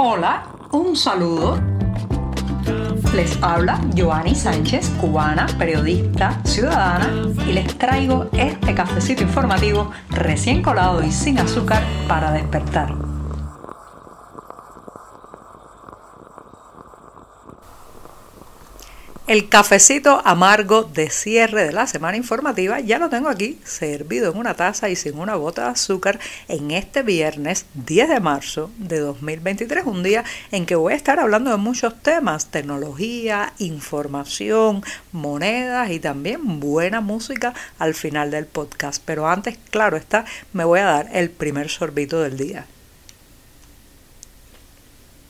Hola, un saludo. Les habla Joanny Sánchez, cubana, periodista, ciudadana, y les traigo este cafecito informativo recién colado y sin azúcar para despertar. El cafecito amargo de cierre de la semana informativa ya lo tengo aquí, servido en una taza y sin una gota de azúcar en este viernes 10 de marzo de 2023, un día en que voy a estar hablando de muchos temas, tecnología, información, monedas y también buena música al final del podcast. Pero antes, claro está, me voy a dar el primer sorbito del día.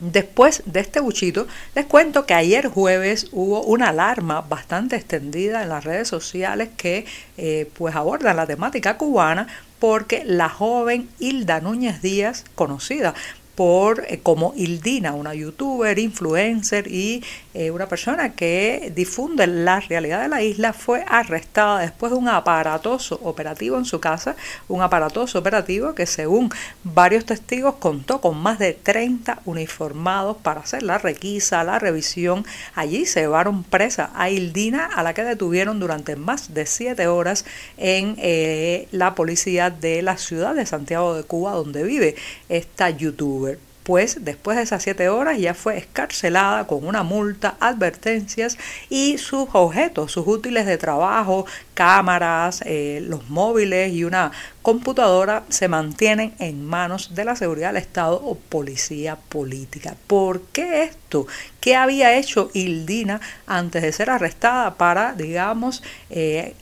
Después de este buchito, les cuento que ayer jueves hubo una alarma bastante extendida en las redes sociales que eh, pues abordan la temática cubana porque la joven Hilda Núñez Díaz, conocida por eh, como Ildina, una youtuber, influencer y eh, una persona que difunde la realidad de la isla, fue arrestada después de un aparatoso operativo en su casa, un aparatoso operativo que según varios testigos contó con más de 30 uniformados para hacer la requisa, la revisión. Allí se llevaron presa a Ildina, a la que detuvieron durante más de siete horas en eh, la policía de la ciudad de Santiago de Cuba, donde vive esta youtuber pues después de esas siete horas ya fue escarcelada con una multa, advertencias y sus objetos, sus útiles de trabajo, cámaras, eh, los móviles y una computadora se mantienen en manos de la seguridad del Estado o policía política. ¿Por qué esto? ¿Qué había hecho Ildina antes de ser arrestada para, digamos, eh,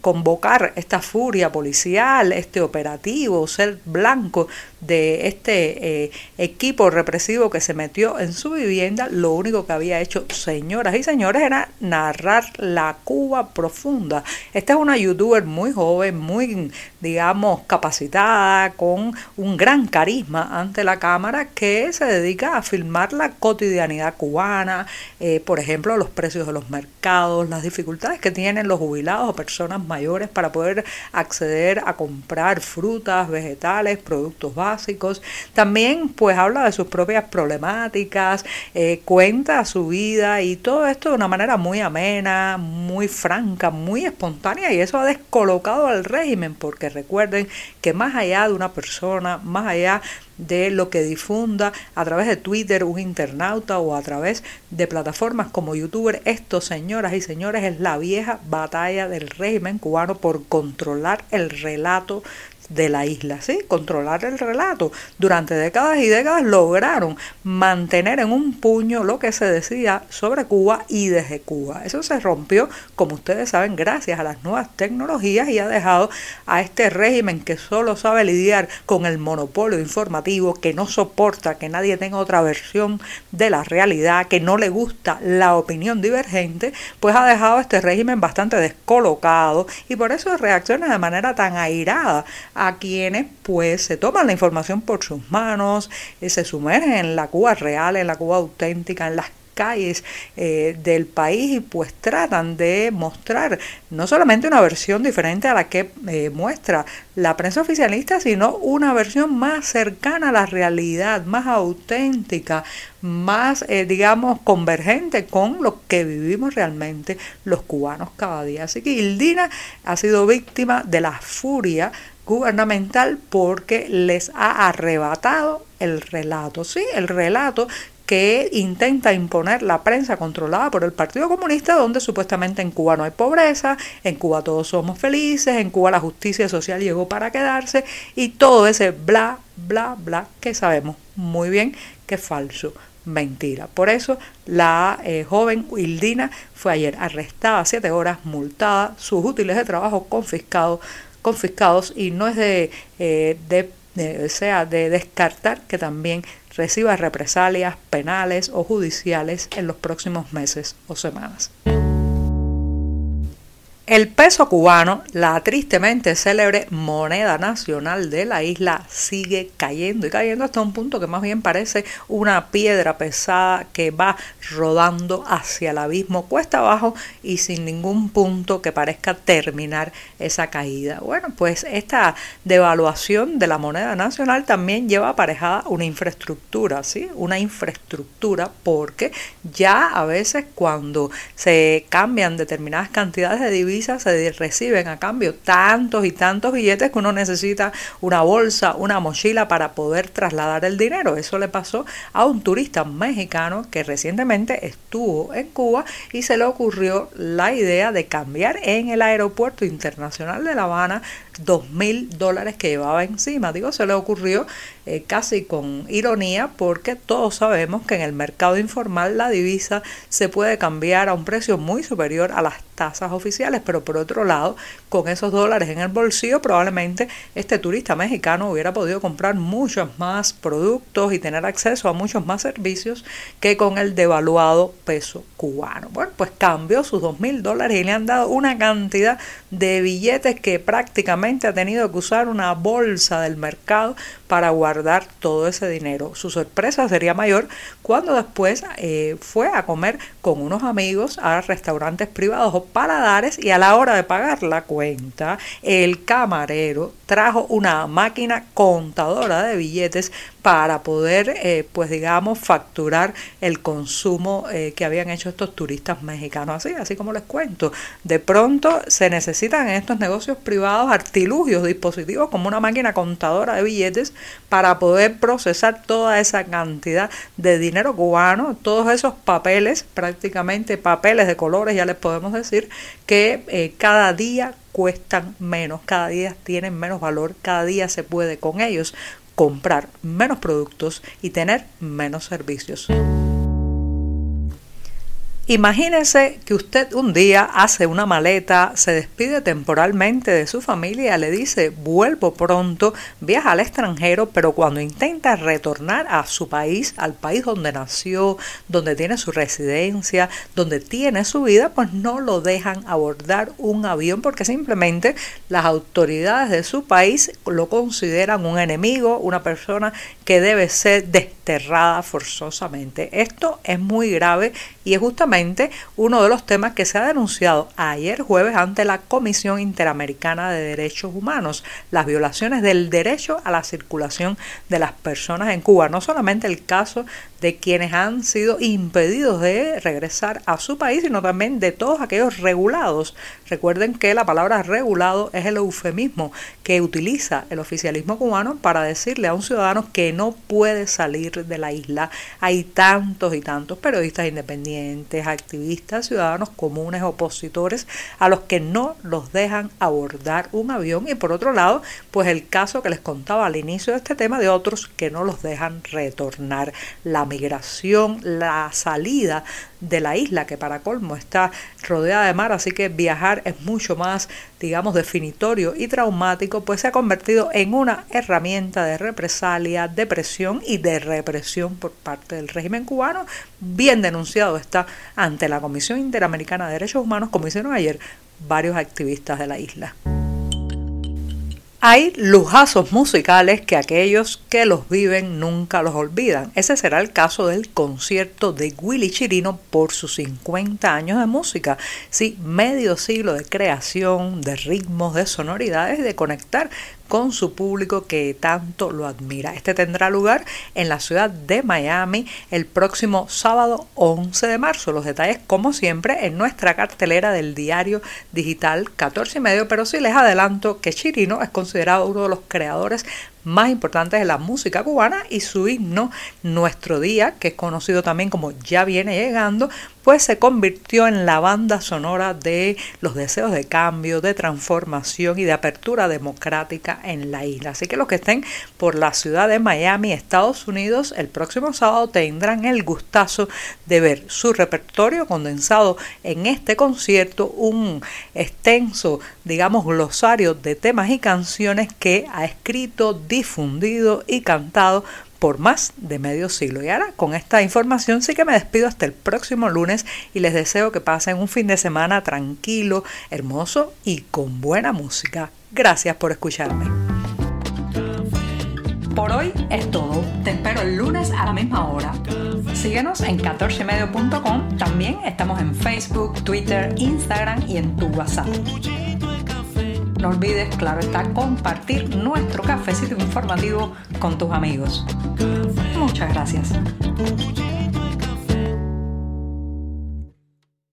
convocar esta furia policial, este operativo, ser blanco de este eh, equipo represivo que se metió en su vivienda? Lo único que había hecho, señoras y señores, era narrar la Cuba profunda. Esta es una youtuber muy joven, muy, digamos, capacitada, con un gran carisma ante la cámara que se dedica a filmar la cotidianidad cubana, eh, por ejemplo, los precios de los mercados, las dificultades que tienen los jubilados o personas mayores para poder acceder a comprar frutas, vegetales, productos básicos. También pues habla de sus propias problemáticas, eh, cuenta su vida y todo esto de una manera muy amena, muy franca, muy espontánea y eso ha descolocado al régimen porque recuerden que más allá de una persona, más allá de lo que difunda a través de Twitter un internauta o a través de plataformas como youtuber, esto, señoras y señores, es la vieja batalla del régimen cubano por controlar el relato de la isla, ¿sí? Controlar el relato. Durante décadas y décadas lograron mantener en un puño lo que se decía sobre Cuba y desde Cuba. Eso se rompió, como ustedes saben, gracias a las nuevas tecnologías y ha dejado a este régimen que solo sabe lidiar con el monopolio informativo, que no soporta que nadie tenga otra versión de la realidad, que no le gusta la opinión divergente, pues ha dejado a este régimen bastante descolocado y por eso reacciona de manera tan airada a quienes pues se toman la información por sus manos, se sumergen en la Cuba real, en la Cuba auténtica, en las calles eh, del país y pues tratan de mostrar no solamente una versión diferente a la que eh, muestra la prensa oficialista, sino una versión más cercana a la realidad, más auténtica, más, eh, digamos, convergente con lo que vivimos realmente los cubanos cada día. Así que Ildina ha sido víctima de la furia gubernamental porque les ha arrebatado el relato, sí, el relato que intenta imponer la prensa controlada por el Partido Comunista, donde supuestamente en Cuba no hay pobreza, en Cuba todos somos felices, en Cuba la justicia social llegó para quedarse y todo ese bla, bla, bla que sabemos muy bien que es falso mentira. Por eso la eh, joven Hildina fue ayer arrestada siete horas, multada, sus útiles de trabajo confiscados, confiscados y no es de, eh, de, sea, de descartar que también reciba represalias penales o judiciales en los próximos meses o semanas. El peso cubano, la tristemente célebre moneda nacional de la isla, sigue cayendo y cayendo hasta un punto que más bien parece una piedra pesada que va rodando hacia el abismo cuesta abajo y sin ningún punto que parezca terminar esa caída. Bueno, pues esta devaluación de la moneda nacional también lleva aparejada una infraestructura, ¿sí? Una infraestructura porque ya a veces cuando se cambian determinadas cantidades de divisas se reciben a cambio tantos y tantos billetes que uno necesita una bolsa, una mochila para poder trasladar el dinero. Eso le pasó a un turista mexicano que recientemente estuvo en Cuba y se le ocurrió la idea de cambiar en el aeropuerto internacional de La Habana dos mil dólares que llevaba encima. Digo, se le ocurrió eh, casi con ironía porque todos sabemos que en el mercado informal la divisa se puede cambiar a un precio muy superior a las tasas oficiales, pero por otro lado, con esos dólares en el bolsillo, probablemente este turista mexicano hubiera podido comprar muchos más productos y tener acceso a muchos más servicios que con el devaluado peso cubano. Bueno, pues cambió sus dos mil dólares y le han dado una cantidad de billetes que prácticamente ha tenido que usar una bolsa del mercado para guardar todo ese dinero. Su sorpresa sería mayor cuando después eh, fue a comer con unos amigos a restaurantes privados o paladares y a la hora de pagar la cuenta, el camarero trajo una máquina contadora de billetes para poder, eh, pues digamos, facturar el consumo eh, que habían hecho estos turistas mexicanos. Así, así como les cuento, de pronto se necesitan en estos negocios privados artilugios, dispositivos como una máquina contadora de billetes para poder procesar toda esa cantidad de dinero cubano, todos esos papeles, prácticamente papeles de colores, ya les podemos decir, que eh, cada día cuestan menos, cada día tienen menos valor, cada día se puede con ellos comprar menos productos y tener menos servicios. Imagínese que usted un día hace una maleta, se despide temporalmente de su familia, le dice vuelvo pronto, viaja al extranjero, pero cuando intenta retornar a su país, al país donde nació, donde tiene su residencia, donde tiene su vida, pues no lo dejan abordar un avión porque simplemente las autoridades de su país lo consideran un enemigo, una persona que debe ser desterrada forzosamente. Esto es muy grave y es justamente uno de los temas que se ha denunciado ayer jueves ante la Comisión Interamericana de Derechos Humanos, las violaciones del derecho a la circulación de las personas en Cuba. No solamente el caso de quienes han sido impedidos de regresar a su país, sino también de todos aquellos regulados. Recuerden que la palabra regulado es el eufemismo que utiliza el oficialismo cubano para decirle a un ciudadano que no puede salir de la isla. Hay tantos y tantos periodistas independientes, activistas, ciudadanos comunes, opositores, a los que no los dejan abordar un avión y por otro lado, pues el caso que les contaba al inicio de este tema de otros que no los dejan retornar. La migración, la salida de la isla, que para colmo está rodeada de mar, así que viajar es mucho más, digamos, definitorio y traumático, pues se ha convertido en una herramienta de represalia, de presión y de represión por parte del régimen cubano. Bien denunciado está ante la Comisión Interamericana de Derechos Humanos, como hicieron ayer varios activistas de la isla. Hay lujazos musicales que aquellos que los viven nunca los olvidan. Ese será el caso del concierto de Willy Chirino por sus 50 años de música. Sí, medio siglo de creación, de ritmos, de sonoridades, de conectar con su público que tanto lo admira. Este tendrá lugar en la ciudad de Miami el próximo sábado 11 de marzo. Los detalles, como siempre, en nuestra cartelera del diario digital 14 y medio, pero sí les adelanto que Chirino es considerado uno de los creadores más importantes de la música cubana y su himno Nuestro Día, que es conocido también como Ya viene llegando, pues se convirtió en la banda sonora de los deseos de cambio, de transformación y de apertura democrática en la isla. Así que los que estén por la ciudad de Miami, Estados Unidos, el próximo sábado tendrán el gustazo de ver su repertorio condensado en este concierto, un extenso, digamos, glosario de temas y canciones que ha escrito, difundido y cantado por más de medio siglo. Y ahora con esta información sí que me despido hasta el próximo lunes y les deseo que pasen un fin de semana tranquilo, hermoso y con buena música. Gracias por escucharme. Por hoy es todo. Te espero el lunes a la misma hora. Síguenos en 14medio.com. También estamos en Facebook, Twitter, Instagram y en tu WhatsApp. No olvides, claro está, compartir nuestro cafecito informativo con tus amigos. Muchas gracias.